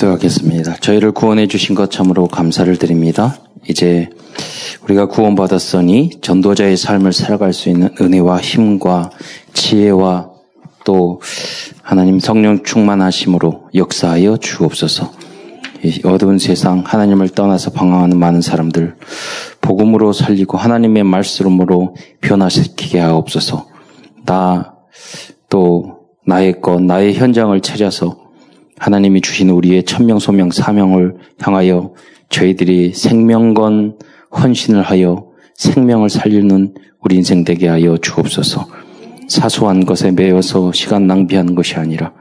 기도하겠습니다. 저희를 구원해 주신 것 참으로 감사를 드립니다. 이제 우리가 구원받았으니 전도자의 삶을 살아갈 수 있는 은혜와 힘과 지혜와 또 하나님 성령 충만하심으로 역사하여 주옵소서. 이 어두운 세상 하나님을 떠나서 방황하는 많은 사람들 복음으로 살리고 하나님의 말씀으로 변화시키게 하옵소서. 나 또 나의 것 나의 현장을 찾아서 하나님이 주신 우리의 천명 소명 사명을 향하여 저희들이 생명건 헌신을 하여 생명을 살리는 우리 인생 되게 하여 주옵소서. 사소한 것에 매여서 시간 낭비하는 것이 아니라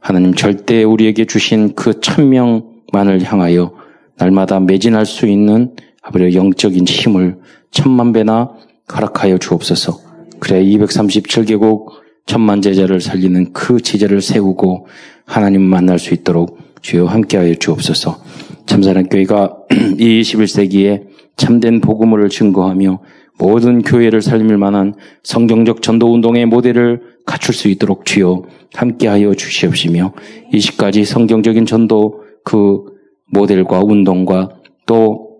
하나님 절대 우리에게 주신 그 천명만을 향하여 날마다 매진할 수 있는 아버지 영적인 힘을 천만 배나 허락하여 주옵소서. 그래 237개국 천만 제자를 살리는 그 제자를 세우고 하나님 만날 수 있도록 주여 함께하여 주옵소서. 참사랑 교회가 이 21세기에 참된 복음을 증거하며 모든 교회를 살릴 만한 성경적 전도 운동의 모델을 갖출 수 있도록 주여 함께하여 주시옵시며 이 시까지 성경적인 전도 그 모델과 운동과 또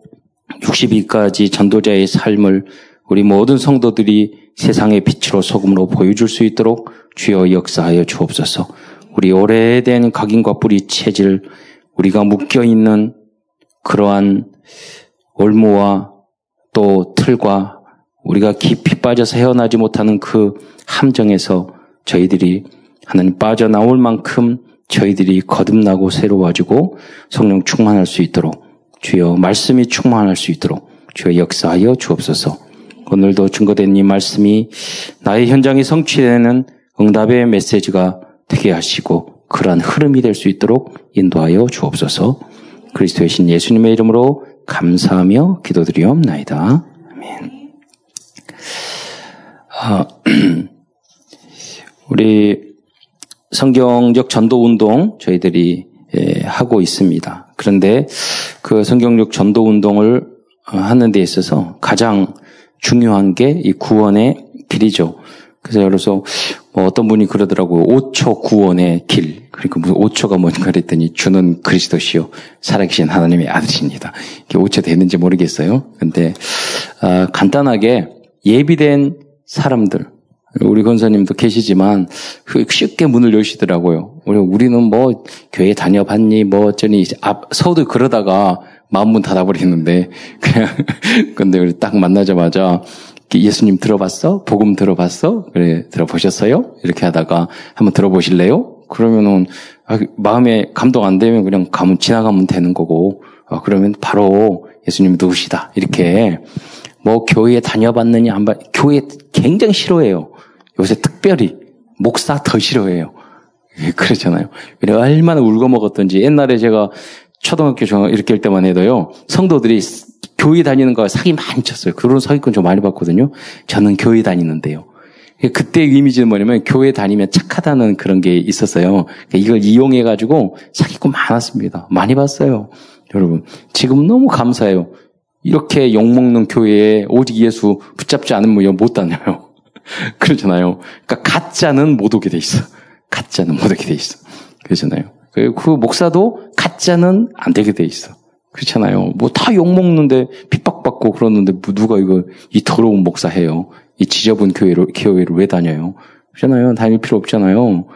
62가지 전도자의 삶을 우리 모든 성도들이 세상의 빛으로 소금으로 보여줄 수 있도록 주여 역사하여 주옵소서. 우리 오래된 각인과 뿌리 체질, 우리가 묶여 있는 그러한 올무와 또 틀과 우리가 깊이 빠져서 헤어나지 못하는 그 함정에서 저희들이 하나님 빠져나올 만큼 저희들이 거듭나고 새로워지고 성령 충만할 수 있도록 주여 말씀이 충만할 수 있도록 주여 역사하여 주옵소서. 오늘도 증거된 이 말씀이 나의 현장이 성취되는 응답의 메시지가 되게 하시고 그러한 흐름이 될 수 있도록 인도하여 주옵소서. 그리스도의 신 예수님의 이름으로 감사하며 기도드리옵나이다. 아멘. 아, 우리 성경적 전도 운동 저희들이 예, 하고 있습니다. 그런데 그 성경적 전도 운동을 하는 데 있어서 가장 중요한 게 이 구원의 길이죠. 그래서 그래서 뭐 어떤 분이 그러더라고요. 5초 구원의 길. 그러니까 무슨 5초가 뭔가 그랬더니 주는 그리스도시요. 살아계신 하나님의 아들입니다. 이게 5초 됐는지 모르겠어요. 근데 아, 간단하게 예비된 사람들 우리 권사님도 계시지만 그 쉽게 문을 여시더라고요. 우리 우리는 뭐 교회 다녀봤니 뭐 어쩌니 앞 서도 그러다가 마음문 닫아버리는데 그냥 근데 우리 딱 만나자마자 예수님 들어봤어? 복음 들어봤어? 그래 들어보셨어요? 이렇게 하다가 한번 들어보실래요? 그러면은 아, 마음에 감동 안 되면 그냥 가면 지나가면 되는 거고 아, 그러면 바로 예수님 누구시다 이렇게 뭐 교회에 다녀봤느냐 안 봐. 교회 굉장히 싫어해요. 요새 특별히 목사 더 싫어해요. 그렇잖아요. 얼마나 울고 먹었던지 옛날에 제가 초등학교 중 이렇게 할 때만 해도요 성도들이 교회 다니는 거 사기 많이 쳤어요. 그런 사기꾼 좀 많이 봤거든요. 저는 교회 다니는데요. 그때 이미지는 뭐냐면 교회 다니면 착하다는 그런 게 있었어요. 이걸 이용해 가지고 사기꾼 많았습니다. 많이 봤어요. 여러분. 지금 너무 감사해요. 이렇게 욕먹는 교회에 오직 예수 붙잡지 않으면 못 다녀요. 그렇잖아요. 그러니까 가짜는 못 오게 돼 있어. 가짜는 못 오게 돼 있어. 그렇잖아요. 그 목사도 가짜는 안 되게 돼 있어. 그렇잖아요. 뭐 다 욕먹는데 핍박받고 그러는데 뭐 누가 이거 이 더러운 목사 해요. 이 지저분 교회로, 교회를 왜 다녀요? 그렇잖아요. 다닐 필요 없잖아요.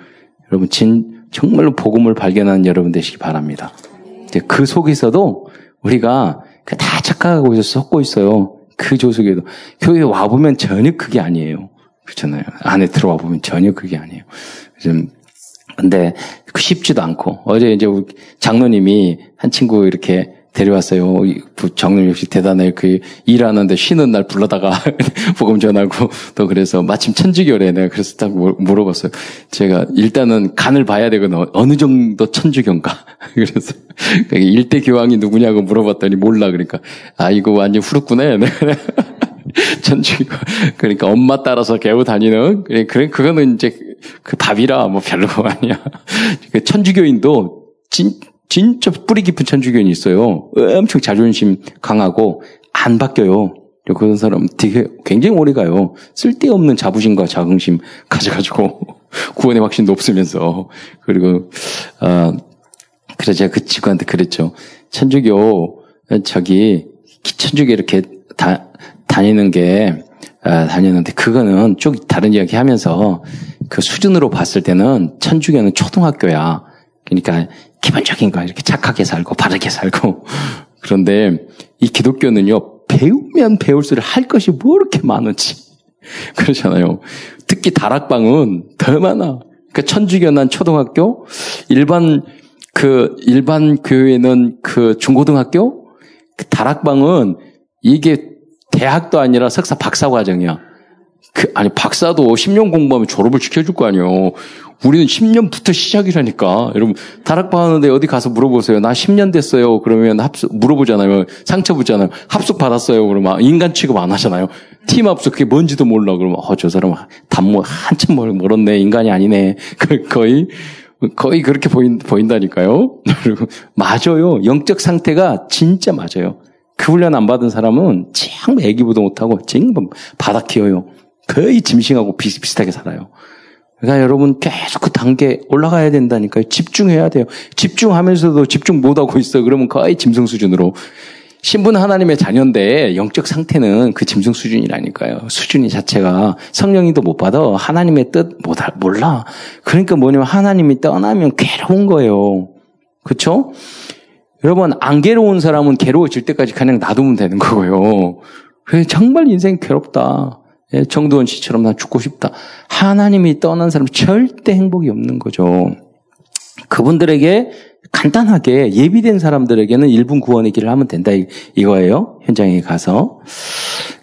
여러분, 진, 정말로 복음을 발견하는 여러분 되시기 바랍니다. 그 속에서도 우리가 다 착각하고 있어 섞고 있어요. 그 조속에도. 교회에 와보면 전혀 그게 아니에요. 그렇잖아요. 안에 들어와 보면 전혀 그게 아니에요. 좀 근데 쉽지도 않고 어제 이제 장로님이 한 친구 이렇게 데려왔어요. 정님 역시 대단해. 그 일하는데 쉬는 날 불러다가 복음 전하고 또 그래서 마침 천주교래 내가 그래서 딱 물어봤어요. 제가 일단은 간을 봐야 되거든. 어느 정도 천주교인가. 그래서 일대 교황이 누구냐고 물어봤더니 몰라. 그러니까 아 이거 완전 후루꾸네. 천주교. 그러니까 엄마 따라서 개우 다니는 그래 그거는 이제 그 답이라 뭐 별로 아니야. 그 천주교인도 진 진짜 뿌리 깊은 천주교인이 있어요. 엄청 자존심 강하고 안 바뀌어요. 그런 사람 되게 굉장히 오래 가요. 쓸데없는 자부심과 자긍심 가져가지고 구원의 확신도 없으면서 그리고 아 그래서 제가 그 친구한테 그랬죠. 천주교, 저기, 천주교 이렇게 다, 다니는 게, 아, 다녔는데, 그거는 쭉 다른 이야기 하면서 그 수준으로 봤을 때는 천주교는 초등학교야. 그러니까 기본적인 거 이렇게 착하게 살고 바르게 살고. 그런데 이 기독교는요, 배우면 배울수록 할 것이 뭐 이렇게 많은지. 그러잖아요. 특히 다락방은 더 많아. 그 천주교 난 초등학교, 일반 그 일반 교회는 그 중고등학교, 그 다락방은 이게 대학도 아니라 석사 박사 과정이야. 그 아니 박사도 10년 공부하면 졸업을 시켜줄 거 아니에요. 우리는 10년부터 시작이라니까. 여러분, 다락방 하는데 어디 가서 물어보세요. 나 10년 됐어요. 그러면 합숙, 물어보잖아요. 상처 붙잖아요. 합숙 받았어요. 그러면 인간 취급 안 하잖아요. 팀 합숙, 그게 뭔지도 몰라. 그러면, 어, 저 사람 단모, 한참 멀었네. 인간이 아니네. 그, 거의, 거의 그렇게 보인, 보인다니까요. 맞아요. 영적 상태가 진짜 맞아요. 그 훈련 안 받은 사람은 참 애기보도 못하고, 찡, 바닥 키워요. 거의 짐승하고 비슷비슷하게 살아요. 그러니까 여러분 계속 그 단계 올라가야 된다니까요. 집중해야 돼요. 집중하면서도 집중 못하고 있어. 그러면 거의 짐승 수준으로. 신분 하나님의 자녀인데 영적 상태는 그 짐승 수준이라니까요. 수준이 자체가 성령이도 못 받아. 하나님의 뜻 못, 몰라. 그러니까 뭐냐면 하나님이 떠나면 괴로운 거예요. 그렇죠? 여러분 안 괴로운 사람은 괴로워질 때까지 그냥 놔두면 되는 거고요. 정말 인생 괴롭다. 예, 정두원 씨처럼 나 죽고 싶다. 하나님이 떠난 사람 절대 행복이 없는 거죠. 그분들에게 간단하게 예비된 사람들에게는 1분 구원의 길을 하면 된다 이거예요. 현장에 가서.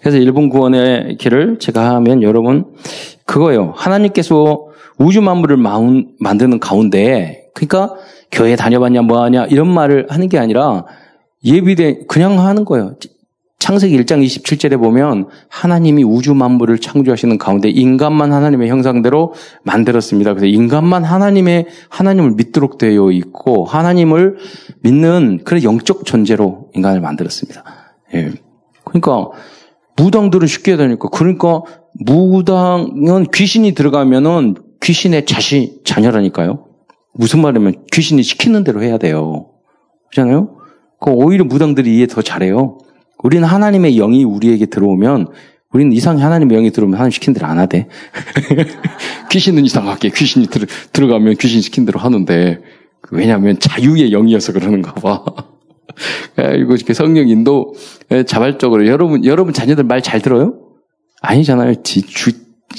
그래서 1분 구원의 길을 제가 하면 여러분 그거예요. 하나님께서 우주 만물을 만드는 가운데 그러니까 교회 다녀봤냐 뭐하냐 이런 말을 하는 게 아니라 예비된 그냥 하는 거예요. 창세기 1장 27절에 보면 하나님이 우주 만물을 창조하시는 가운데 인간만 하나님의 형상대로 만들었습니다. 그래서 인간만 하나님의 하나님을 믿도록 되어 있고 하나님을 믿는 그런 영적 존재로 인간을 만들었습니다. 예. 그러니까 무당들은 쉽게 되니까 그러니까 무당은 귀신이 들어가면은 귀신의 자신 자녀라니까요. 무슨 말이면 귀신이 시키는 대로 해야 돼요. 그렇잖아요? 그 오히려 무당들이 이해 더 잘해요. 우리는 하나님의 영이 우리에게 들어오면 우리는 이상히 하나님의 영이 들어오면 하나님 시킨 대로 안 하대. 귀신은 이상하게 귀신이 들, 들어가면 귀신 시킨 대로 하는데 왜냐하면 자유의 영이어서 그러는가 봐. 이거 이렇게 성령 인도 자발적으로 여러분 여러분 자녀들 말 잘 들어요? 아니잖아요. 지, 주,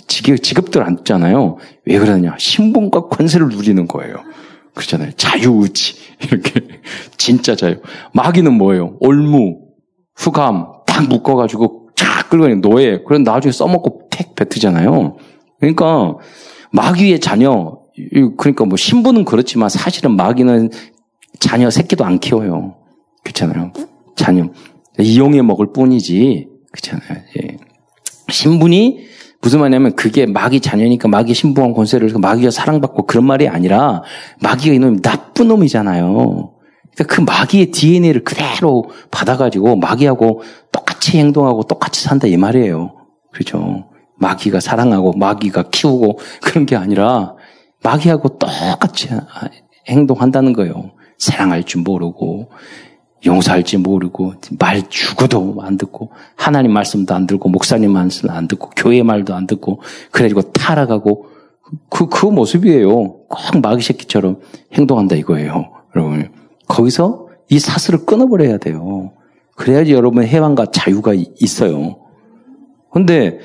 지급, 지급들 안 듣잖아요. 왜 그러냐? 신분과 권세를 누리는 거예요. 그렇잖아요. 자유의지. 이렇게. 진짜 자유. 마귀는 뭐예요? 올무, 후감 딱 묶어가지고 쫙 끌고 노예. 그런 나중에 써먹고 팩 뱉으잖아요. 그러니까 마귀의 자녀. 그러니까 뭐 신부는 그렇지만 사실은 마귀는 자녀 새끼도 안 키워요. 그렇잖아요. 자녀 이용해 먹을 뿐이지. 그렇잖아요. 예. 신분이 무슨 말이냐면 그게 마귀 자녀니까 마귀 신부한 권세를 마귀가 사랑받고 그런 말이 아니라 마귀가 이놈이 나쁜 놈이잖아요. 그러니까 그 마귀의 DNA를 그대로 받아가지고 마귀하고 똑같이 행동하고 똑같이 산다 이 말이에요. 그렇죠? 마귀가 사랑하고 마귀가 키우고 그런 게 아니라 마귀하고 똑같이 행동한다는 거예요. 사랑할 줄 모르고 용서할 줄 모르고 말 죽어도 안 듣고 하나님 말씀도 안 듣고 목사님 말씀도 안 듣고 교회 말도 안 듣고 그래가지고 타락하고 그, 그 모습이에요. 꼭 마귀 새끼처럼 행동한다 이거예요. 여러분. 거기서 이 사슬을 끊어버려야 돼요. 그래야지 여러분 해방과 자유가 있어요. 근데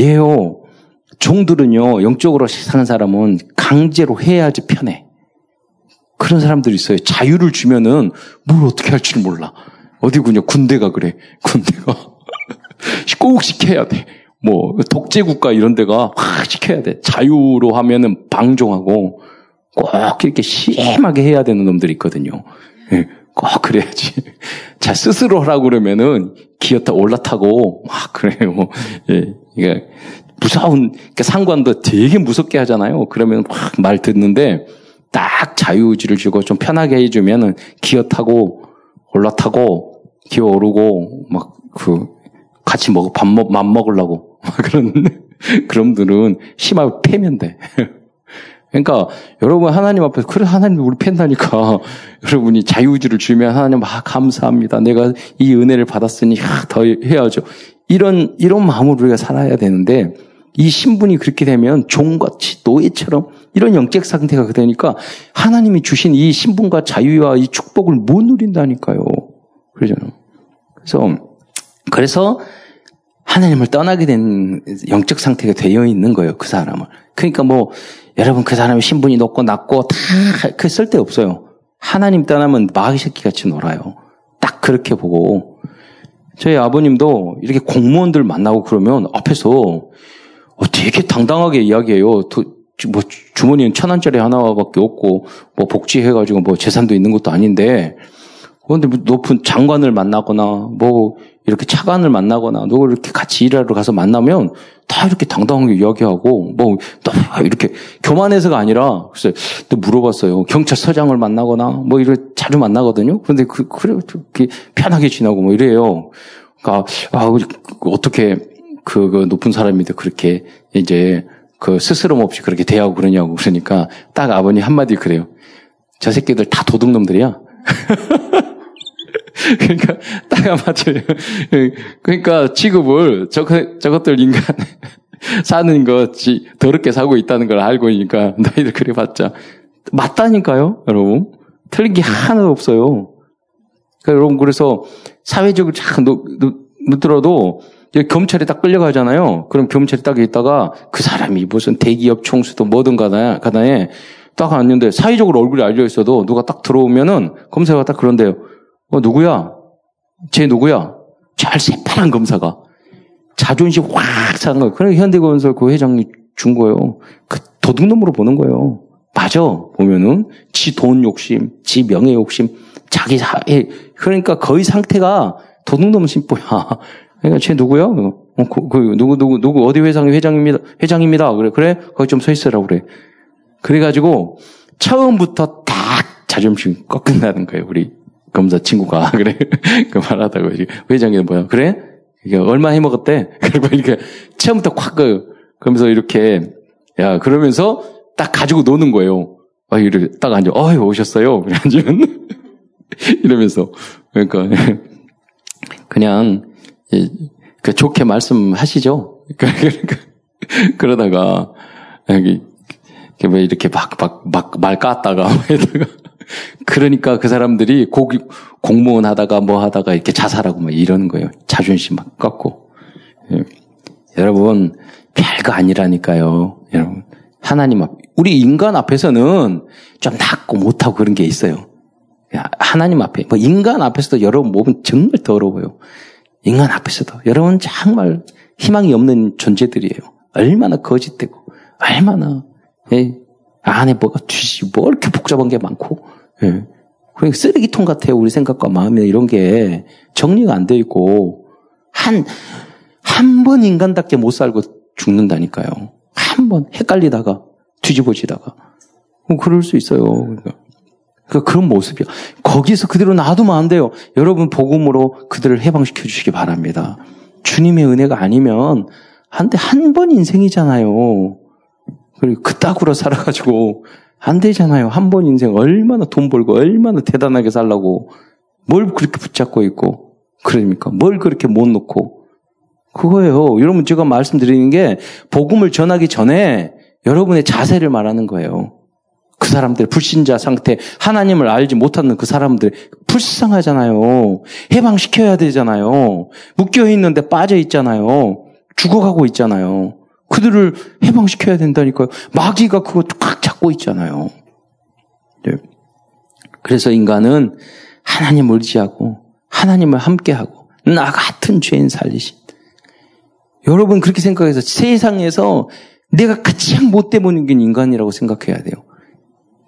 얘요, 종들은요, 영적으로 사는 사람은 강제로 해야지 편해. 그런 사람들이 있어요. 자유를 주면은 뭘 어떻게 할 줄 몰라. 어디군요? 군대가 그래. 군대가. 꼭 시켜야 돼. 뭐, 독재 국가 이런 데가 확 시켜야 돼. 자유로 하면은 방종하고, 꼭 이렇게 심하게 해야 되는 놈들이 있거든요. 예, 꼭 그래야지. 자, 스스로 하라고 그러면은 기어타 올라타고 막 그래요. 예, 이게 무서운, 그러니까 상관도 되게 무섭게 하잖아요. 그러면 막 말 듣는데 딱 자유의지를 주고 좀 편하게 해주면은 기어 타고 올라타고 기어 오르고 막 그 같이 먹, 밥 먹, 맘 먹으려고. 그런, 그런들은 심하게 패면 돼. 그러니까 여러분 하나님 앞에서 그래 하나님 우리 팬다니까 여러분이 자유주를 주면 하나님 아 감사합니다. 내가 이 은혜를 받았으니 아, 더 해야죠. 이런 이런 마음으로 우리가 살아야 되는데 이 신분이 그렇게 되면 종같이 노예처럼 이런 영적 상태가 되니까 하나님이 주신 이 신분과 자유와 이 축복을 못 누린다니까요. 그러잖아요. 그래서 그래서 하나님을 떠나게 된 영적 상태가 되어 있는 거예요. 그 사람을. 그러니까 뭐 여러분 그 사람의 신분이 높고 낮고 다 그 쓸데 없어요. 하나님 떠나면 마귀 새끼 같이 놀아요. 딱 그렇게 보고 저희 아버님도 이렇게 공무원들 만나고 그러면 앞에서 어, 되게 당당하게 이야기해요. 도, 뭐 주머니는 천 원짜리 하나밖에 없고 뭐 복지해가지고 뭐 재산도 있는 것도 아닌데 그런데 뭐 높은 장관을 만나거나 뭐 이렇게 차관을 만나거나 누구 이렇게 같이 일하러 가서 만나면 다 이렇게 당당하게 이야기하고 뭐또 이렇게 교만해서가 아니라 글쎄 또 물어봤어요. 경찰서장을 만나거나 뭐 이렇게 자주 만나거든요. 그런데 그 그래 그렇게 편하게 지나고 뭐 이래요. 그러니까 아 어떻게 그, 그 높은 사람인데 그렇게 이제 그 스스럼 없이 그렇게 대하고 그러냐고 그러니까 딱 아버님 한마디 그래요. 저 새끼들 다 도둑놈들이야. 그러니까 딱 한마디 그러니까 취급을 저것 저것들 인간 사는 거지 더럽게 사고 있다는 걸 알고 있으니까 너희들 그래봤자 맞다니까요, 여러분. 틀린 게 하나도 없어요. 그러니까 여러분 그래서 사회적으로 잘 묻더라도 검찰에 딱 끌려가잖아요. 그럼 검찰에 딱 있다가 그 사람이 무슨 대기업 총수도 뭐든 가나에, 가나에 딱 왔는데 사회적으로 얼굴이 알려 있어도 누가 딱 들어오면은 검사가 딱 그런데요. 어, 누구야? 쟤 누구야? 잘 새파란 검사가. 자존심 확 상한 거예요. 그래 현대건설 그 회장이 준 거예요. 그 도둑놈으로 보는 거예요. 맞아. 보면은 지 돈 욕심, 지 명예 욕심, 자기 사회 그러니까 거의 상태가 도둑놈 심보야. 그러니까 쟤 누구야? 어, 그, 그, 누구 누구 누구 어디 회장이 회장입니다. 회장입니다. 그래 그래 거기 좀 서 있으라 그래. 그래가지고 처음부터 딱 자존심 꺾는다는 거예요. 우리 검사 친구가. 그래. 그 말하다가 회장이 뭐야. 그래? 이게 얼마 해 먹었대? 그리고 이렇게 처음부터 콱 그, 그러면서 이렇게 야 그러면서 딱 가지고 노는 거예요. 아 이렇게 딱 앉아. 어이 오셨어요. 앉으면. 이러면서. 그러니까 그냥 그 좋게 말씀하시죠. 그러니까 그러다가 이렇게 막 막 막 말 깠다가 그러니까 그 사람들이 고, 공무원 하다가 뭐 하다가 이렇게 자살하고 막 이러는 거예요. 자존심 막 꺾고. 예. 여러분, 별거 아니라니까요. 여러분, 하나님 앞, 우리 인간 앞에서는 좀 낮고 못하고 그런 게 있어요. 하나님 앞에, 뭐 인간 앞에서도 여러분 몸은 정말 더러워요. 인간 앞에서도. 여러분 정말 희망이 없는 존재들이에요. 얼마나 거짓되고, 얼마나, 예, 안에 뭐가 뒤지, 뭐 이렇게 복잡한 게 많고, 예. 그러니까 쓰레기통 같아요. 우리 생각과 마음이 이런 게 정리가 안 돼 있고, 한, 한 번 인간답게 못 살고 죽는다니까요. 한 번 헷갈리다가, 뒤집어지다가. 뭐 그럴 수 있어요. 그러니까. 그러니까 그런 모습이야. 거기서 그대로 놔두면 안 돼요. 여러분 복음으로 그들을 해방시켜 주시기 바랍니다. 주님의 은혜가 아니면 한데 한 번 인생이잖아요. 그리고 그따구로 살아가지고 안 되잖아요. 한 번 인생 얼마나 돈 벌고 얼마나 대단하게 살라고 뭘 그렇게 붙잡고 있고 그러니까 뭘 그렇게 못 놓고 그거예요. 여러분 제가 말씀드리는 게 복음을 전하기 전에 여러분의 자세를 말하는 거예요. 그 사람들 불신자 상태 하나님을 알지 못하는 그 사람들 불쌍하잖아요. 해방시켜야 되잖아요. 묶여 있는데 빠져 있잖아요. 죽어가고 있잖아요. 그들을 해방시켜야 된다니까요. 마귀가 그거 꽉 잡고 있잖아요. 네. 그래서 인간은 하나님을 의지하고 하나님을 함께하고 나 같은 죄인 살리신. 여러분 그렇게 생각해서 세상에서 내가 가장 못돼 보는 게 인간이라고 생각해야 돼요.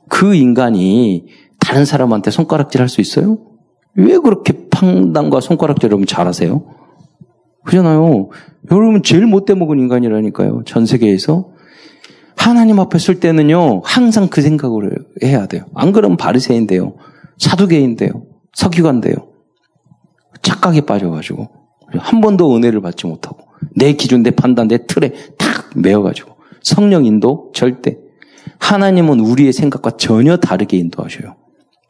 그 인간이 다른 사람한테 손가락질 할 수 있어요? 왜 그렇게 판단과 손가락질 여러분 잘하세요? 그잖아요. 여러분 제일 못돼 먹은 인간이라니까요. 전 세계에서. 하나님 앞에 쓸 때는요. 항상 그 생각을 해야 돼요. 안 그러면 바리새인데요. 사두개인데요. 석유관데요. 착각에 빠져가지고 한 번도 은혜를 받지 못하고 내 기준, 내 판단, 내 틀에 탁 매어가지고 성령 인도 절대 하나님은 우리의 생각과 전혀 다르게 인도하셔요.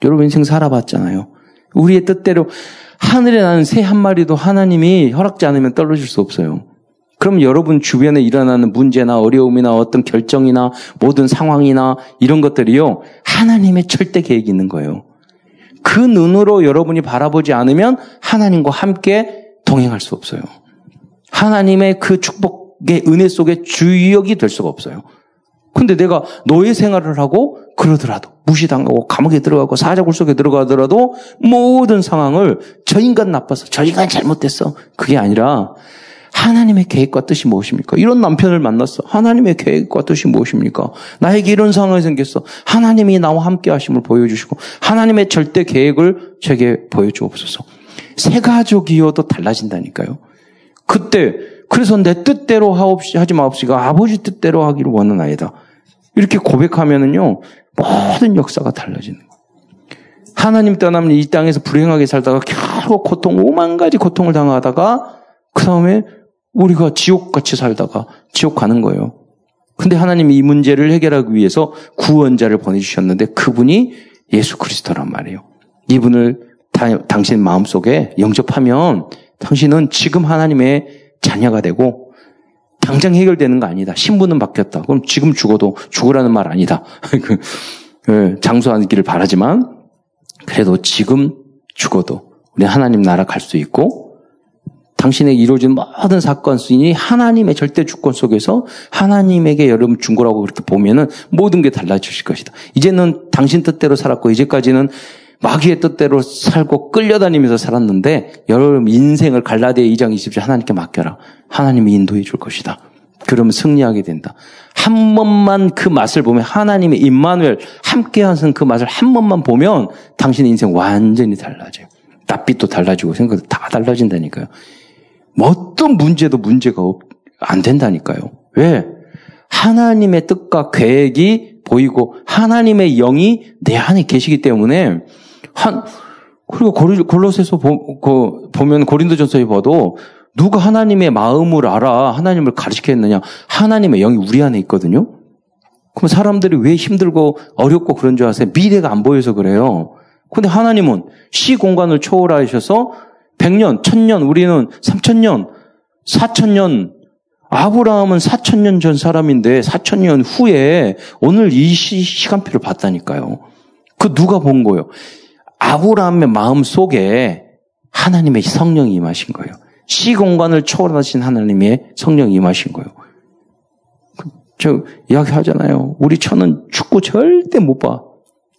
여러분 인생 살아봤잖아요. 우리의 뜻대로 하늘에 나는 새 한 마리도 하나님이 허락지 않으면 떨어질 수 없어요. 그럼 여러분 주변에 일어나는 문제나 어려움이나 어떤 결정이나 모든 상황이나 이런 것들이요. 하나님의 절대 계획이 있는 거예요. 그 눈으로 여러분이 바라보지 않으면 하나님과 함께 동행할 수 없어요. 하나님의 그 축복의 은혜 속에 주역이 될 수가 없어요. 근데 내가 노예 생활을 하고 그러더라도 무시당하고 감옥에 들어가고 사자굴 속에 들어가더라도 모든 상황을 저 인간 나빠서 저 인간 잘못됐어. 그게 아니라 하나님의 계획과 뜻이 무엇입니까? 이런 남편을 만났어. 하나님의 계획과 뜻이 무엇입니까? 나에게 이런 상황이 생겼어. 하나님이 나와 함께 하심을 보여주시고 하나님의 절대 계획을 제게 보여주옵소서. 새 가족이어도 달라진다니까요. 그때 그래서 내 뜻대로 하지 마옵시가 아버지 뜻대로 하기를 원하나이다. 이렇게 고백하면은요, 모든 역사가 달라지는 거예요. 하나님 떠나면 이 땅에서 불행하게 살다가 겨우 고통, 오만 가지 고통을 당하다가 그 다음에 우리가 지옥같이 살다가 지옥 가는 거예요. 근데 하나님이 이 문제를 해결하기 위해서 구원자를 보내주셨는데 그분이 예수 그리스도란 말이에요. 이분을 다, 당신 마음속에 영접하면 당신은 지금 하나님의 자녀가 되고 당장 해결되는 거 아니다. 신분은 바뀌었다. 그럼 지금 죽어도 죽으라는 말 아니다. 그, 예, 장수하기를 바라지만 그래도 지금 죽어도 우리 하나님 나라 갈 수 있고 당신에게 이루어진 모든 사건 순이 하나님의 절대 주권 속에서 하나님에게 여러분 준 거라고 그렇게 보면은 모든 게 달라지실 것이다. 이제는 당신 뜻대로 살았고 이제까지는 마귀의 뜻대로 살고 끌려다니면서 살았는데 여러분 인생을 갈라디아 2장 20절 하나님께 맡겨라. 하나님이 인도해 줄 것이다. 그러면 승리하게 된다. 한 번만 그 맛을 보면 하나님의 임마누엘 함께 하신 그 맛을 한 번만 보면 당신의 인생 완전히 달라져요. 낯빛도 달라지고 생각도 다 달라진다니까요. 뭐 어떤 문제도 문제가 없, 안 된다니까요. 왜? 하나님의 뜻과 계획이 보이고 하나님의 영이 내 안에 계시기 때문에 한 그리고 골로새서 그 보면 고린도전서에 봐도 누가 하나님의 마음을 알아 하나님을 가르치겠느냐 하나님의 영이 우리 안에 있거든요. 그럼 사람들이 왜 힘들고 어렵고 그런 줄 아세요? 미래가 안 보여서 그래요. 근데 하나님은 시 공간을 초월하셔서 100년, 1000년, 우리는 3000년, 4000년, 아브라함은 4000년 전 사람인데 4000년 후에 오늘 이 시, 시간표를 봤다니까요. 그 누가 본 거예요? 아브라함의 마음 속에 하나님의 성령이 임하신 거예요. 시공간을 초월하신 하나님의 성령이 임하신 거예요. 그, 저 이야기 하잖아요. 우리 처는 축구 절대 못 봐.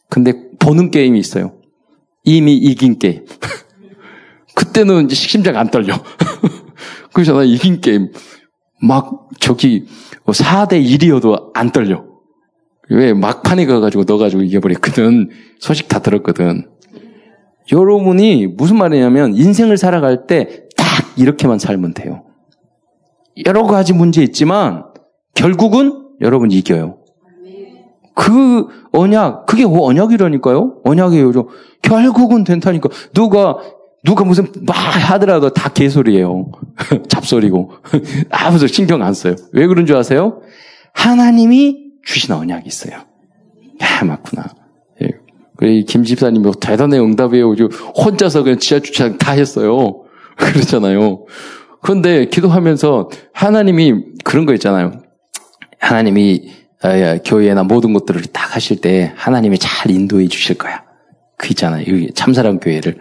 근데 보는 게임이 있어요. 이미 이긴 게임. 그때는 심장 안 떨려. 그러잖아 이긴 게임. 막 저기 4대 1이어도 안 떨려. 왜 막판에 가가지고 넣어가지고 이겨버렸거든. 소식 다 들었거든. 여러분이 무슨 말이냐면 인생을 살아갈 때 딱 이렇게만 살면 돼요. 여러 가지 문제 있지만 결국은 여러분 이겨요. 그 언약, 그게 언약이라니까요? 언약이에요. 결국은 된다니까. 누가, 누가 무슨 막 하더라도 다 개소리예요. 잡소리고. 아무도 신경 안 써요. 왜 그런 줄 아세요? 하나님이 주신 언약이 있어요. 야, 맞구나. 그김 집사님이 뭐 대단해 응답이에요. 혼자서 그냥 지하 주차장 다 했어요. 그렇잖아요. 그런데 기도하면서 하나님이 그런 거 있잖아요. 하나님이 아, 교회나 모든 것들을 딱 하실 때 하나님이 잘 인도해 주실 거야. 그 있잖아요. 참사랑 교회를.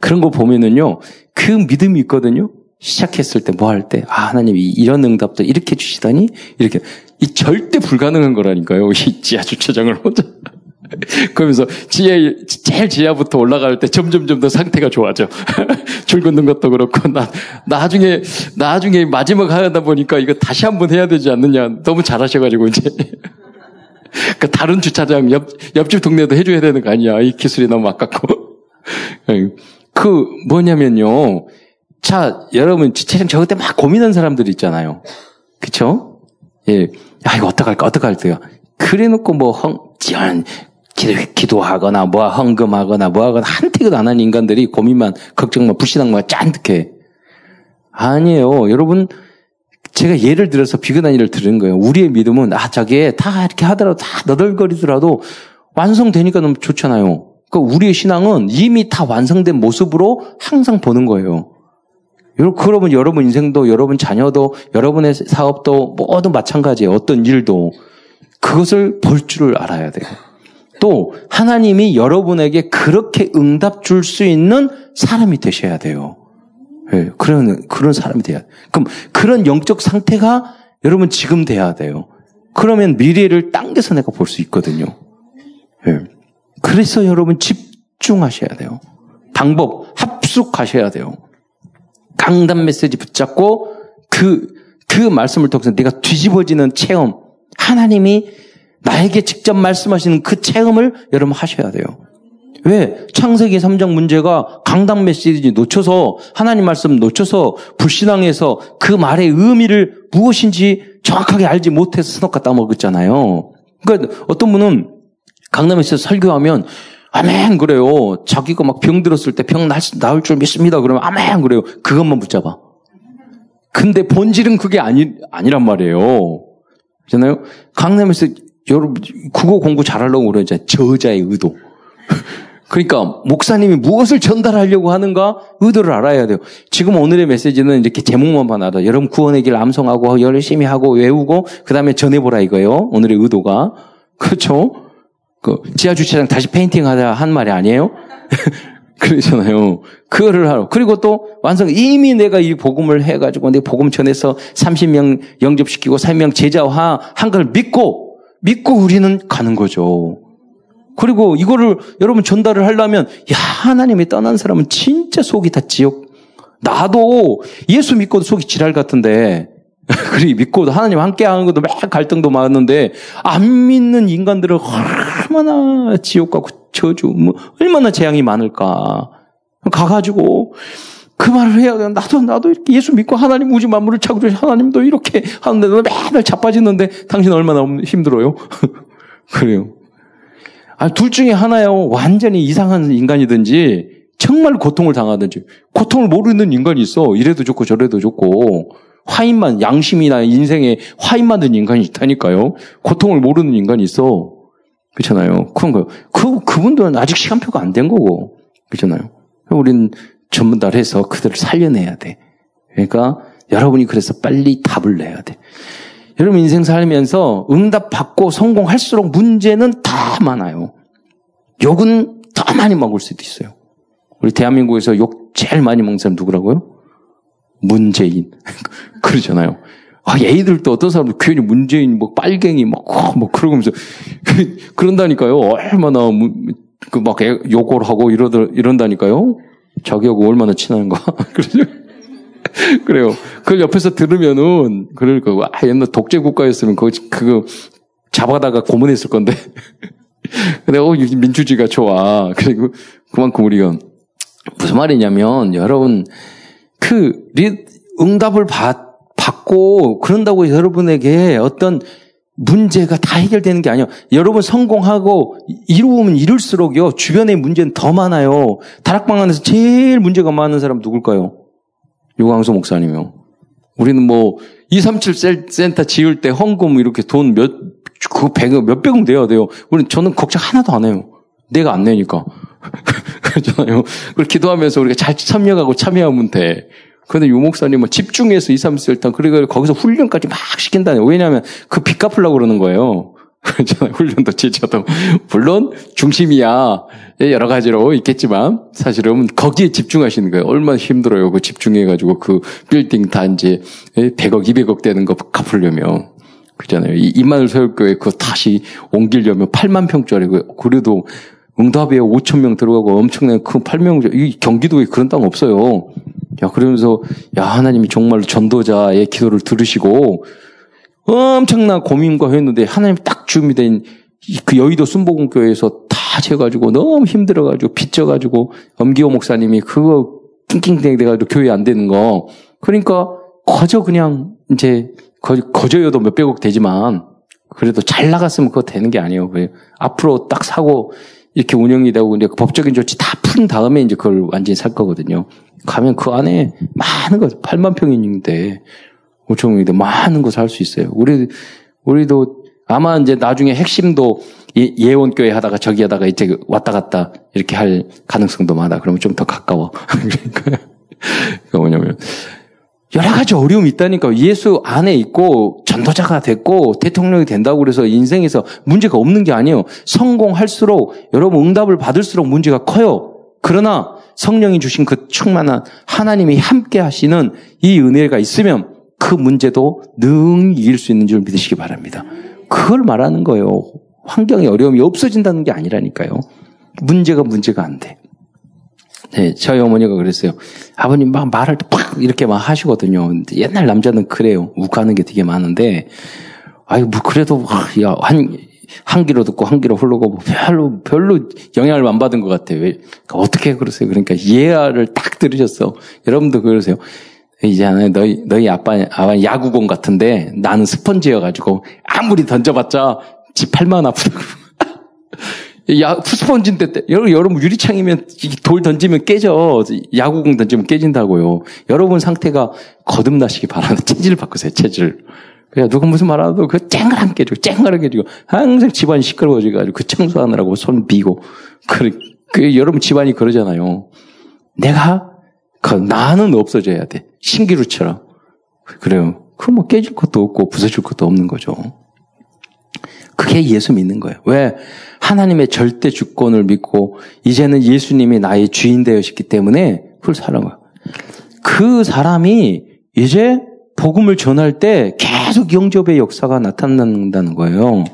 그런 거 보면은요, 그 믿음이 있거든요. 시작했을 때 뭐 할 때, 아, 하나님이 이런 응답도 이렇게 주시다니? 이렇게. 이 절대 불가능한 거라니까요. 이 지하 주차장을 혼자. 그러면서 지하, 제일 지하부터 올라갈 때 점점점 더 상태가 좋아져. 줄 긋는 것도 그렇고, 나, 나중에, 나중에 마지막 하다 보니까 이거 다시 한번 해야 되지 않느냐. 너무 잘하셔가지고, 이제. 그 다른 주차장, 옆, 옆집 동네도 해줘야 되는 거 아니야. 이 기술이 너무 아깝고. 그, 뭐냐면요. 자, 여러분, 주차장 저것 때 막 고민한 사람들 있잖아요. 그쵸? 예. 야, 이거 어떡할까, 어떡할까. 그래 놓고 뭐, 헝, 지연, 기도, 하거나 뭐 헌금하거나 뭐 하거나 한택도 안 하는 인간들이 고민만 걱정만 불신앙만 짠득해. 아니에요. 여러분 제가 예를 들어서 비근한 일을 들은 거예요. 우리의 믿음은 아 저게 다 이렇게 하더라도 다 너덜거리더라도 완성되니까 너무 좋잖아요. 그러니까 우리의 신앙은 이미 다 완성된 모습으로 항상 보는 거예요. 그러면 여러분 인생도 여러분 자녀도 여러분의 사업도 모두 마찬가지예요. 어떤 일도 그것을 볼 줄을 알아야 돼요. 또 하나님이 여러분에게 그렇게 응답 줄 수 있는 사람이 되셔야 돼요. 네, 그런 그런 사람이 돼야. 돼. 그럼 그런 영적 상태가 여러분 지금 돼야 돼요. 그러면 미래를 당겨서 내가 볼 수 있거든요. 네. 그래서 여러분 집중하셔야 돼요. 방법 합숙하셔야 돼요. 강단 메시지 붙잡고 그, 그 말씀을 통해서 내가 뒤집어지는 체험, 하나님이 나에게 직접 말씀하시는 그 체험을 여러분 하셔야 돼요. 왜? 창세기 3장 문제가 강당 메시지 놓쳐서 하나님 말씀 놓쳐서 불신앙해서 그 말의 의미를 무엇인지 정확하게 알지 못해서 스낵 따먹었잖아요. 그러니까 어떤 분은 강남에서 설교하면 아멘 그래요. 자기가 막 병 들었을 때 병 나을 줄 믿습니다. 그러면 아멘 그래요. 그것만 붙잡아. 근데 본질은 그게 아니 아니란 말이에요. 그잖아요. 강남에서 여러분 국어 공부 잘하려고 그러잖아요. 저자의 의도. 그러니까 목사님이 무엇을 전달하려고 하는가 의도를 알아야 돼요. 지금 오늘의 메시지는 이렇게 제목만 알아. 여러분 구원의 길 암송하고 열심히 하고 외우고 그 다음에 전해보라 이거예요. 오늘의 의도가 그렇죠. 그 지하 주차장 다시 페인팅하자 한 말이 아니에요? 그러잖아요. 그거를 하러. 그리고 또 완성, 이미 내가 이 복음을 해가지고 내 복음 전해서 30명 영접시키고 3명 제자화 한 걸 믿고, 믿고 우리는 가는 거죠. 그리고 이거를 여러분 전달을 하려면, 야, 하나님이 떠난 사람은 진짜 속이 다 지옥. 나도 예수 믿고도 속이 지랄 같은데, 그리 믿고도 하나님 함께 하는 것도 막 갈등도 많은데 안 믿는 인간들은 얼마나 지옥 가고 저주 뭐 얼마나 재앙이 많을까 가가지고 그 말을 해야 돼. 나도 나도 이렇게 예수 믿고 하나님 우주 만물을 창조해 하나님도 이렇게 하는데 너 맨날 자빠지는데 당신 얼마나 힘들어요? 그래요. 아, 둘 중에 하나요. 완전히 이상한 인간이든지 정말 고통을 당하든지 고통을 모르는 인간이 있어. 이래도 좋고 저래도 좋고 화인만, 양심이나 인생에 화인만 든 인간이 있다니까요. 고통을 모르는 인간이 있어. 그렇잖아요. 그런 거. 그, 그분들은 아직 시간표가 안 된 거고. 그렇잖아요. 우린 전문다를 해서 그들을 살려내야 돼. 그러니까 여러분이 그래서 빨리 답을 내야 돼. 여러분 인생 살면서 응답 받고 성공할수록 문제는 다 많아요. 욕은 더 많이 먹을 수도 있어요. 우리 대한민국에서 욕 제일 많이 먹는 사람 누구라고요? 문재인. 그러잖아요. 아, 얘들도 어떤 사람들 괜히 문재인, 뭐, 빨갱이, 막, 어, 뭐, 그러면서, 그런다니까요. 얼마나, 그, 막, 욕을 하고 이러더, 이런다니까요. 자기하고 얼마나 친한가. 그러죠. 그래요. 그걸 옆에서 들으면은, 그럴 거고, 아, 옛날 독재국가였으면 그거, 그거, 잡아다가 고문했을 건데. 근데, 어, 민주주의가 좋아. 그리고, 그만큼 우리가, 무슨 말이냐면, 여러분, 그 응답을 받, 받고 그런다고 여러분에게 어떤 문제가 다 해결되는 게 아니에요. 여러분 성공하고 이루면 이룰수록요 주변의 문제는 더 많아요. 다락방 안에서 제일 문제가 많은 사람 누굴까요? 유광수 목사님이요. 우리는 뭐 237 센터 지을 때 헌금 이렇게 돈 몇, 그 백, 몇백은 내야 돼요. 우리는 저는 걱정 하나도 안 해요. 내가 안 내니까. 그렇잖아요. 그걸 기도하면서 우리가 잘 참여하고 참여하면 돼. 그런데 유 목사님은 집중해서 2, 3, 4일단 그리고 거기서 훈련까지 막 시킨다는 왜냐하면 그 빚 갚으려고 그러는 거예요. 그렇잖아요. 훈련도 제자도. 물론 중심이야. 여러 가지로 있겠지만 사실은 거기에 집중하시는 거예요. 얼마나 힘들어요. 그 집중해가지고 그 빌딩 단지 100억, 200억 되는 거 갚으려면. 그렇잖아요. 이만을 서울교회 그거 다시 옮기려면 8만 평짜리 그래도 응답에 5천 명 들어가고 엄청난 큰 8명 이 경기도에 그런 땅 없어요. 야 그러면서 야 하나님이 정말 전도자의 기도를 들으시고 엄청난 고민과 했는데 하나님 딱 준비된 그 여의도 순복음교회에서 다 재가지고 너무 힘들어가지고 빚져가지고 엄기호 목사님이 그거 낑낑대 돼가지고 교회 안 되는 거 그러니까 거저 그냥 이제 거, 거저여도 몇백억 되지만 그래도 잘 나갔으면 그거 되는 게 아니에요. 앞으로 딱 사고 이렇게 운영이 되고 이제 그 법적인 조치 다 푼 다음에 이제 그걸 완전히 살 거거든요. 가면 그 안에 많은 거 8만 평인데 5천 명인데 많은 거 살 수 있어요. 우리 우리도 아마 이제 나중에 핵심도 예, 원교회 하다가 저기 하다가 이제 왔다 갔다 이렇게 할 가능성도 많아. 그러면 좀 더 가까워. 그러니까 뭐냐면 여러 가지 어려움이 있다니까. 예수 안에 있고 전도자가 됐고 대통령이 된다고 그래서 인생에서 문제가 없는 게 아니에요. 성공할수록 여러분 응답을 받을수록 문제가 커요. 그러나 성령이 주신 그 충만한 하나님이 함께 하시는 이 은혜가 있으면 그 문제도 능 이길 수 있는 줄 믿으시기 바랍니다. 그걸 말하는 거예요. 환경의 어려움이 없어진다는 게 아니라니까요. 문제가 문제가 안 돼. 네, 저희 어머니가 그랬어요. 아버님 막 말을 팍 이렇게 막 하시거든요. 옛날 남자는 그래요. 욱하는 게 되게 많은데, 아유, 뭐 그래도 야, 한, 한 귀로 듣고 한 귀로 흐르고 뭐 별로 별로 영향을 안 받은 것 같아요. 왜, 그러니까 어떻게 그러세요? 그러니까 예화를 딱 들으셨어. 여러분도 그러세요. 이제 너희 너희 아빠 아빠 야구공 같은데 나는 스펀지여가지고 아무리 던져봤자 지 팔만 아프다고. 야, 스펀지인데, 여러분 유리창이면 돌 던지면 깨져. 야구공 던지면 깨진다고요. 여러분 상태가 거듭나시기 바랍니다. 체질을 바꾸세요, 체질. 그냥 누가 무슨 말 하도 그 쨍그랑 깨지고, 쨍그랑 깨지고, 항상 집안이 시끄러워져가지고, 그 청소하느라고 손 비고. 그, 그, 여러분 집안이 그러잖아요. 내가, 그, 나는 없어져야 돼. 신기루처럼. 그래요. 그뭐 깨질 것도 없고, 부서질 것도 없는 거죠. 그게 예수 믿는 거예요. 왜? 하나님의 절대 주권을 믿고 이제는 예수님이 나의 주인 되었기 때문에 그걸 사는 거예요. 그 사람이 이제 복음을 전할 때 계속 영접의 역사가 나타난다는 거예요.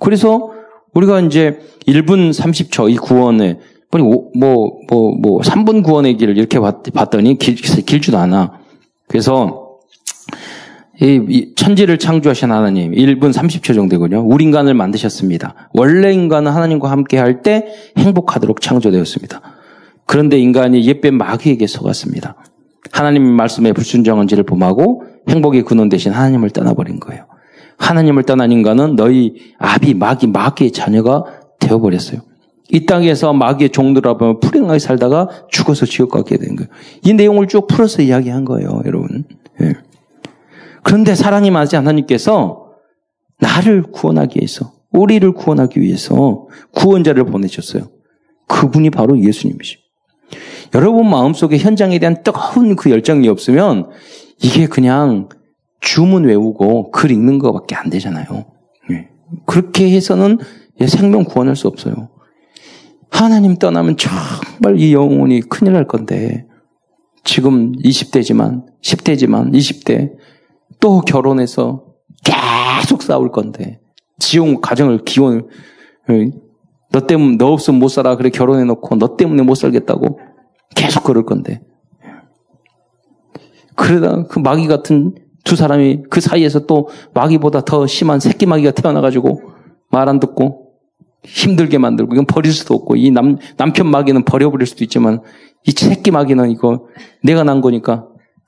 그래서 우리가 이제 1분 30초 이 구원에 뭐, 뭐, 뭐, 뭐, 3분 구원의 길을 이렇게 봤더니 길, 길지도 않아. 그래서 이 천지를 창조하신 하나님 1분 30초 정도군요. 우리 인간을 만드셨습니다. 원래 인간은 하나님과 함께 할 때 행복하도록 창조되었습니다. 그런데 인간이 옛뱀 마귀에게 속았습니다. 하나님 말씀에 불순종한 지를 범하고 행복의 근원 대신 하나님을 떠나버린 거예요. 하나님을 떠난 인간은 너희 아비 마귀 마귀의 자녀가 되어버렸어요. 이 땅에서 마귀의 종들아 보면 불행하게 살다가 죽어서 지옥 가게 된 거예요. 이 내용을 쭉 풀어서 이야기한 거예요, 여러분. 예. 그런데 사랑이 많으신 하나님께서 나를 구원하기 위해서, 우리를 구원하기 위해서 구원자를 보내셨어요. 그분이 바로 예수님이시. 여러분 마음속에 현장에 대한 뜨거운 그 열정이 없으면 이게 그냥 주문 외우고 글 읽는 것밖에 안 되잖아요. 예. 그렇게 해서는 생명 구원할 수 없어요. 하나님 떠나면 정말 이 영혼이 큰일 날 건데 지금 20대지만 10대지만 20대 또 결혼해서 계속 싸울 건데 지용 가정을 기원 너 때문에 너 없으면 못 살아. 그래 결혼해 놓고 너 때문에 못 살겠다고 계속 그럴 건데. 그러다 그 마귀 같은 두 사람이 그 사이에서 또 마귀보다 더 심한 새끼 마귀가 태어나가지고 말 안 듣고 힘들게 만들고 이건 버릴 수도 없고 이 남, 남편 마귀는 버려버릴 수도 있지만 이 새끼 마귀는 이거 내가 난 거니까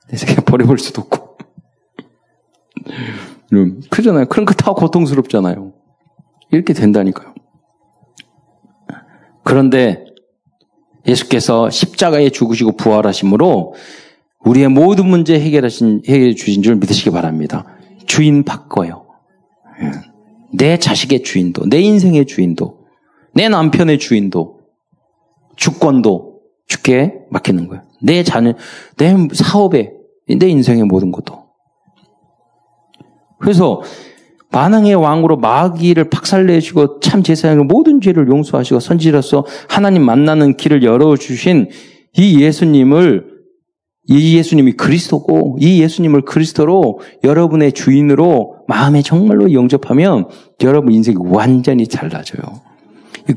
내 새끼 버려버릴 수도 없고 그런 거다 고통스럽잖아요. 이렇게 된다니까요. 그런데 예수께서 십자가에 죽으시고 부활하심으로 우리의 모든 문제 해결하신, 해결해 주신 줄 믿으시기 바랍니다. 주인 바꿔요. 예. 내 자식의 주인도, 내 인생의 주인도, 내 남편의 주인도, 주권도 주께 맡기는 거예요. 내 자녀, 내 사업에, 내 인생의 모든 것도. 그래서 만왕의 왕으로 마귀를 박살내시고 참 제사장으로 모든 죄를 용서하시고 선지로서 하나님 만나는 길을 열어주신 이 예수님을 이 예수님이 그리스도고 이 예수님을 그리스도로 여러분의 주인으로 마음에 정말로 영접하면 여러분 인생이 완전히 달라져요.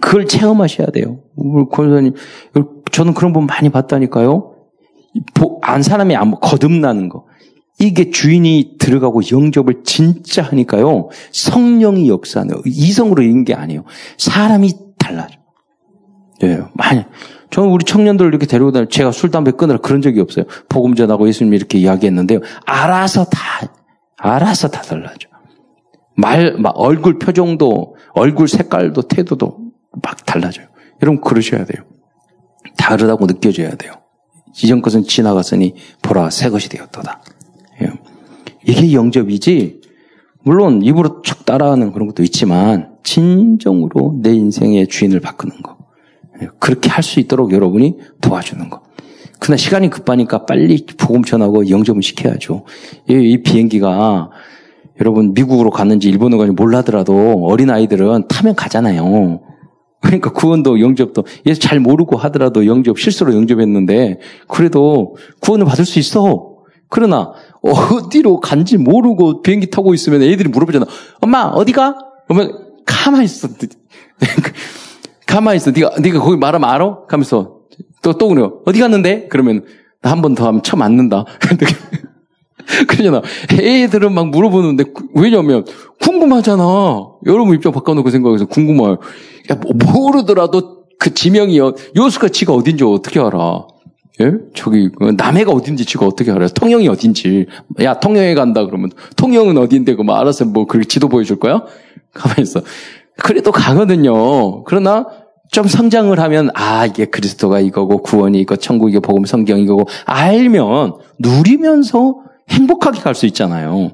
그걸 체험하셔야 돼요. 권사님, 저는 그런 분 많이 봤다니까요. 안 사람이 안 거듭나는 거. 이게 주인이 들어가고 영접을 진짜 하니까요. 성령이 역사하는 이성으로 있는 게 아니에요. 사람이 달라져. 예, 많이. 저는 우리 청년들 이렇게 데리고 다니 제가 술, 담배 끊으라 그런 적이 없어요. 복음 전하고 예수님 이렇게 이야기했는데요. 알아서 다, 알아서 다 달라져. 말, 막 얼굴 표정도, 얼굴 색깔도, 태도도 막 달라져요. 여러분 그러셔야 돼요. 다르다고 느껴져야 돼요. 이전 것은 지나갔으니 보라 새 것이 되었도다. 이게 영접이지. 물론 입으로 쭉 따라하는 그런 것도 있지만 진정으로 내 인생의 주인을 바꾸는 거. 예, 그렇게 할 수 있도록 여러분이 도와주는 거. 그러나 시간이 급하니까 빨리 복음 전하고 영접을 시켜야죠. 이, 이 비행기가 여러분 미국으로 갔는지 일본으로 갔는지 몰라더라도 어린 아이들은 타면 가잖아요. 그러니까 구원도 영접도 예수 잘 모르고 하더라도 영접 실수로 영접했는데 그래도 구원을 받을 수 있어. 그러나 어디로 간지 모르고 비행기 타고 있으면 애들이 물어보잖아. 엄마 어디가? 그러면 가만히 있어. 가만히 있어. 네가 네가 거기 말하면 알아? 하면서 또또 그래요. 어디 갔는데? 그러면 나 한 번 더 하면 쳐 맞는다. 그러잖아. 애들은 막 물어보는데 왜냐면 궁금하잖아. 여러분 입장 바꿔놓고 생각해서 궁금해요. 야, 뭐 모르더라도 그 지명이요. 요수가 지가 어딘지 어떻게 알아? 예? 저기 그 남해가 어딘지 지가 어떻게 알아요? 통영이 어딘지. 야 통영에 간다 그러면 통영은 어딘데 그뭐 알아서 뭐 그렇게 지도 보여줄 거야? 가만히 있어. 그래도 가거든요. 그러나 좀 성장을 하면 아 이게 그리스도가 이거고 구원이 이거 천국이 복음 성경 이거고 알면 누리면서 행복하게 갈 수 있잖아요.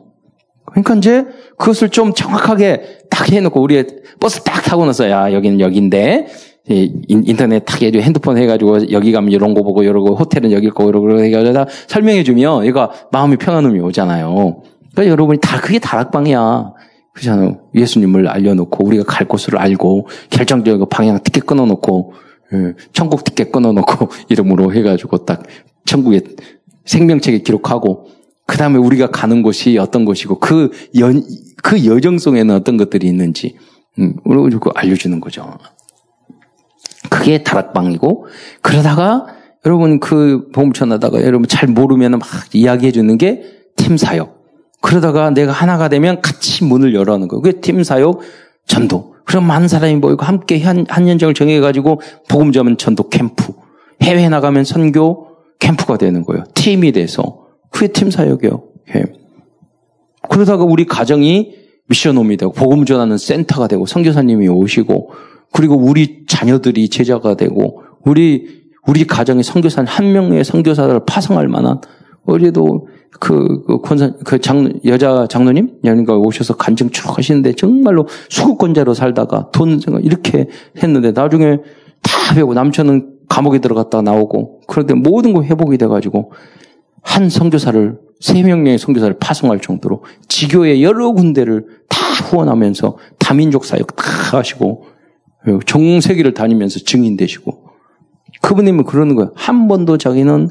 그러니까 이제 그것을 좀 정확하게 딱 해놓고 우리 버스 딱 타고 나서 야 여기는 여기인데 인터넷 딱 해가지고 핸드폰 해가지고 여기 가면 이런 거 보고 이러고 호텔은 여길 거고 이러고 해가지고 설명해주면 얘가 마음이 편안함이 오잖아요. 그러니까 여러분이 다 그게 다락방이야. 그렇잖아요. 예수님을 알려놓고 우리가 갈 곳을 알고 결정적인 방향 티켓 끊어놓고 예, 천국 티켓 끊어놓고 이름으로 해가지고 딱 천국의 생명책에 기록하고 그 다음에 우리가 가는 곳이 어떤 곳이고 그 연, 그 여정 속에는 어떤 것들이 있는지, 음, 알려주는 거죠. 그게 다락방이고, 그러다가 여러분 그 보험 전하다가 여러분 잘 모르면 막 이야기해 주는 게 팀 사역. 그러다가 내가 하나가 되면 같이 문을 열어는 거예요. 그게 팀 사역 전도. 그럼 많은 사람이 모이고 함께 한, 한 연정을 정해 가지고 복음 전문 전도 캠프. 해외 나가면 선교 캠프가 되는 거예요. 팀이 돼서. 그게 팀 사역이에요. 예. 그러다가 우리 가정이 미션홈이 되고 복음 전하는 센터가 되고 성교사님이 오시고 그리고 우리 자녀들이 제자가 되고 우리 우리 가정의 성교사 한 명의 성교사를 파송할 만한 어제도 그, 그 권사, 그 장, 여자 장로님? 여기가 오셔서 간증 쭉 하시는데 정말로 수급권자로 살다가 돈 이렇게 했는데 나중에 다 배우고 남편은 감옥에 들어갔다 나오고 그런데 모든 거 회복이 돼가지고 한 선교사를 세 명의 선교사를 파송할 정도로 지교의 여러 군데를 다 후원하면서 다민족 사역 다 하시고 정세기를 다니면서 증인 되시고 그분님은 그러는 거예요. 한 번도 자기는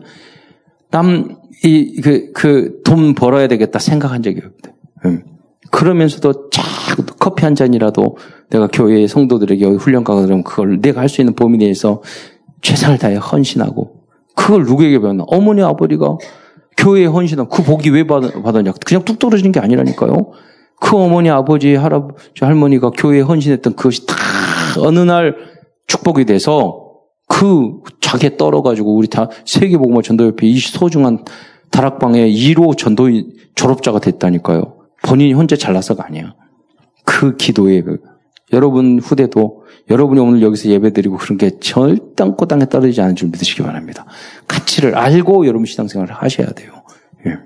남 이 그 그 돈 벌어야 되겠다 생각한 적이 없대. 음. 그러면서도 자꾸 커피 한 잔이라도 내가 교회 성도들에게 훈련 가거나 그러면 그걸 내가 할 수 있는 범위 내에서 최선을 다해 헌신하고 그걸 누구에게 배웠나? 어머니 아버지가 교회에 헌신한 그 복이 왜 받았냐? 그냥 뚝 떨어지는 게 아니라니까요. 그 어머니, 아버지, 할아버지, 할머니가 교회에 헌신했던 그것이 다 어느 날 축복이 돼서 그 자기에 떨어가지고 우리 다 세계복음화 전도협회 이 소중한 다락방의 1호 전도 졸업자가 됐다니까요. 본인이 혼자 잘나서가 아니야. 그 기도에 여러분 후대도 여러분이 오늘 여기서 예배드리고 그런 게 절단코 땅에 떨어지지 않은 줄 믿으시기 바랍니다. 가치를 알고 여러분 신앙생활을 하셔야 돼요. 예.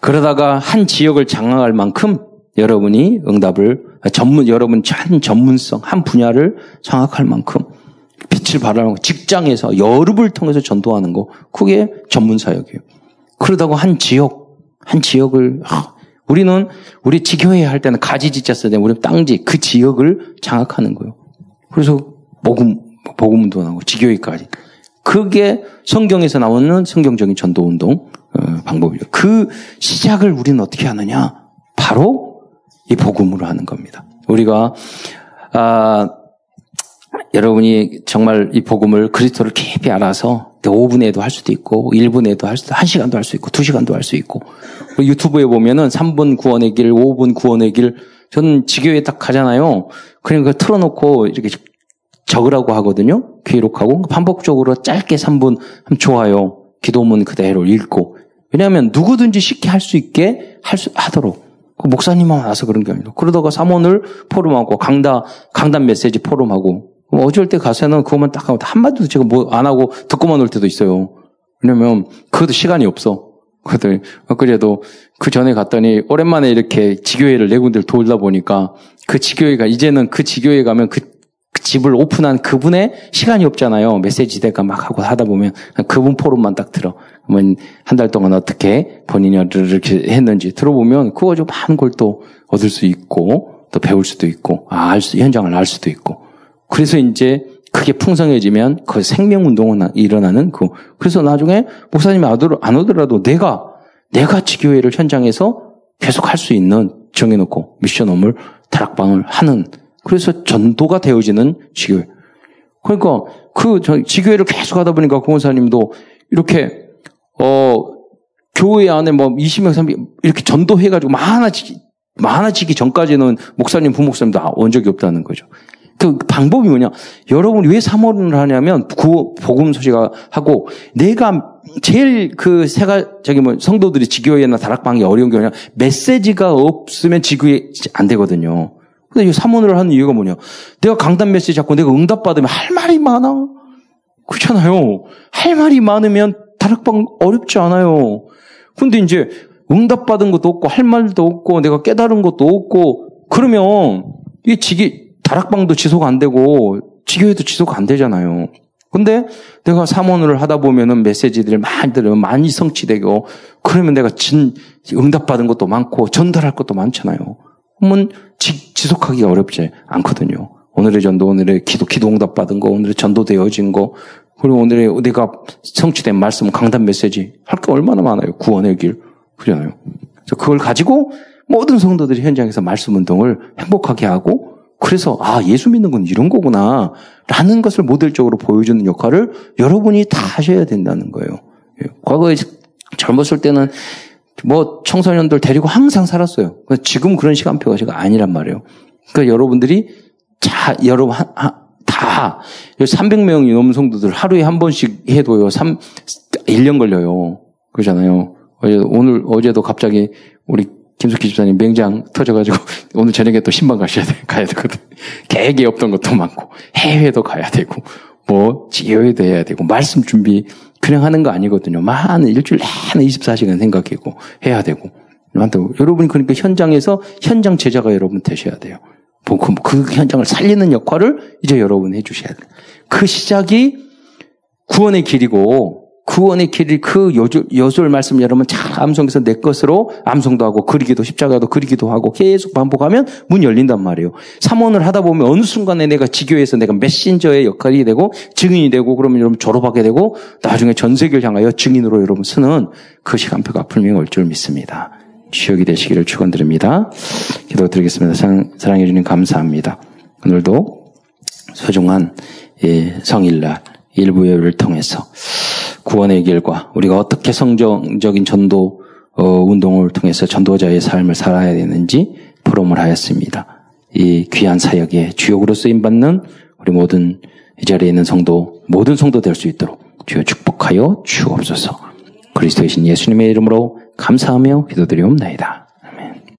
그러다가 한 지역을 장악할 만큼 여러분이 응답을 전문 여러분 한 전문성 한 분야를 장악할 만큼 빛을 발하는 거 직장에서 여룹을 통해서 전도하는 거 그게 전문 사역이에요. 그러다가 한 지역 한 지역을 아, 우리는 우리 지교회 할 때는 가지지자 써야 돼. 우리 땅지 그 지역을 장악하는 거예요. 그래서 복음 복음도 나오고 지교회까지. 그게 성경에서 나오는 성경적인 전도 운동 어, 방법이죠. 그 시작을 우리는 어떻게 하느냐? 바로 이 복음으로 하는 겁니다. 우리가 아, 여러분이 정말 이 복음을 그리스도를 깊이 알아서 5분에도 할 수도 있고 1분에도 할 수도 1시간도 할 수 있고 2시간도 할 수 있고 유튜브에 보면은 3분 구원의 길, 5분 구원의 길 저는 지교에 딱 가잖아요. 그냥 그 틀어놓고 이렇게 적으라고 하거든요. 기록하고 반복적으로 짧게 3분 하면 좋아요. 기도문 그대로 읽고 왜냐하면 누구든지 쉽게 할 수 있게 할 수 하도록 그 목사님만 와서 그런 게 아니라 그러다가 사원을 포럼하고 강다 강단 메시지 포럼하고 어쩔 때 가서는 그것만 딱 하고 한마디도 제가 뭐 안 하고 듣고만 올 때도 있어요. 왜냐면 그것도 시간이 없어. 그랬더니 엊그제도 그 전에 갔더니 오랜만에 이렇게 지교회를 네 군데를 돌다 보니까 그 지교회가 이제는 그 지교회 가면 그, 그 집을 오픈한 그분의 시간이 없잖아요. 메시지 대가 막 하고 하다 보면 그분 포럼만 딱 들어. 한 달 동안 어떻게 본인이 이렇게 했는지 들어보면 그거 좀 많은 걸 또 얻을 수 있고 또 배울 수도 있고 아, 알 수, 현장을 알 수도 있고 그래서 이제 그게 풍성해지면 그 생명 운동은 일어나는 그, 그래서 나중에 목사님이 안 오더라도 내가, 내가 지교회를 현장에서 계속 할 수 있는 정해놓고 미션 업무를 다락방을 하는, 그래서 전도가 되어지는 지교회. 그러니까 그 지교회를 계속 하다 보니까 공원사님도 이렇게, 어, 교회 안에 뭐 20명, 30명 이렇게 전도해가지고 많아지기, 많아지기 전까지는 목사님, 부목사님도 온 적이 없다는 거죠. 그 방법이 뭐냐? 여러분이 왜 사모를 하냐면 구 복음 소식하고 내가 제일 그 세가 저기 뭐 성도들이 지교회나 다락방이 어려운 게 뭐냐? 메시지가 없으면 지교회 안 되거든요. 근데 이 사모를 하는 이유가 뭐냐? 내가 강단 메시지 잡고 내가 응답 받으면 할 말이 많아. 그렇잖아요. 할 말이 많으면 다락방 어렵지 않아요. 근데 이제 응답 받은 것도 없고 할 말도 없고 내가 깨달은 것도 없고 그러면 이 지기 다락방도 지속 안 되고 지교회도 지속 안 되잖아요. 근데 내가 사모를 하다 보면은 메시지들을 많이 들으면 많이 성취되고 그러면 내가 진 응답받은 것도 많고 전달할 것도 많잖아요. 그러면 지, 지속하기가 어렵지 않거든요. 오늘의 전도, 오늘의 기도, 기도 응답 받은 거, 오늘의 전도 되어진 거, 그리고 오늘의 내가 성취된 말씀, 강단 메시지 할 게 얼마나 많아요. 구원의 길. 그러잖아요. 그래서 그걸 가지고 모든 성도들이 현장에서 말씀 운동을 행복하게 하고 그래서 아 예수 믿는 건 이런 거구나 라는 것을 모델적으로 보여주는 역할을 여러분이 다 하셔야 된다는 거예요. 예, 과거에 젊었을 때는 뭐 청소년들 데리고 항상 살았어요. 지금 그런 시간표가 아니란 말이에요. 그러니까 여러분들이 자 여러분 다 300명이 넘는 성도들 하루에 한 번씩 해도요. 3 1년 걸려요. 그러잖아요. 어제 오늘 어제도 갑자기 우리 김숙희 집사님 맹장 터져가지고 오늘 저녁에 또 신방 가셔야 돼, 가야 되거든. 계획이 없던 것도 많고, 해외도 가야 되고, 뭐, 지효회도 해야 되고, 말씀 준비 그냥 하는 거 아니거든요. 많은 일주일 내내 24시간 생각하고 해야 되고. 여러분이 그러니까 현장에서 현장 제자가 여러분 되셔야 돼요. 뭐 그, 그 현장을 살리는 역할을 이제 여러분 해주셔야 돼요. 그 시작이 구원의 길이고, 구원의 길이 그 여술 말씀 여러분 잘 암송해서 내 것으로 암송도 하고 그리기도 십자가도 그리기도 하고 계속 반복하면 문 열린단 말이에요. 삼원을 하다 보면 어느 순간에 내가 지교에서 내가 메신저의 역할이 되고 증인이 되고 그러면 여러분 졸업하게 되고 나중에 전 세계를 향하여 증인으로 여러분 쓰는 그 시간표가 분명히 올 줄 믿습니다. 주역이 되시기를 축원드립니다. 기도드리겠습니다. 사랑해 주님 감사합니다. 오늘도 소중한 예, 성일날 일부 예를 통해서 구원의 길과 우리가 어떻게 성정적인 전도 어, 운동을 통해서 전도자의 삶을 살아야 되는지 포럼을 하였습니다. 이 귀한 사역에 주역으로 쓰임 받는 우리 모든 이 자리에 있는 성도 모든 성도 될 수 있도록 주여 축복하여 주옵소서. 그리스도이신 예수님의 이름으로 감사하며 기도드리옵나이다.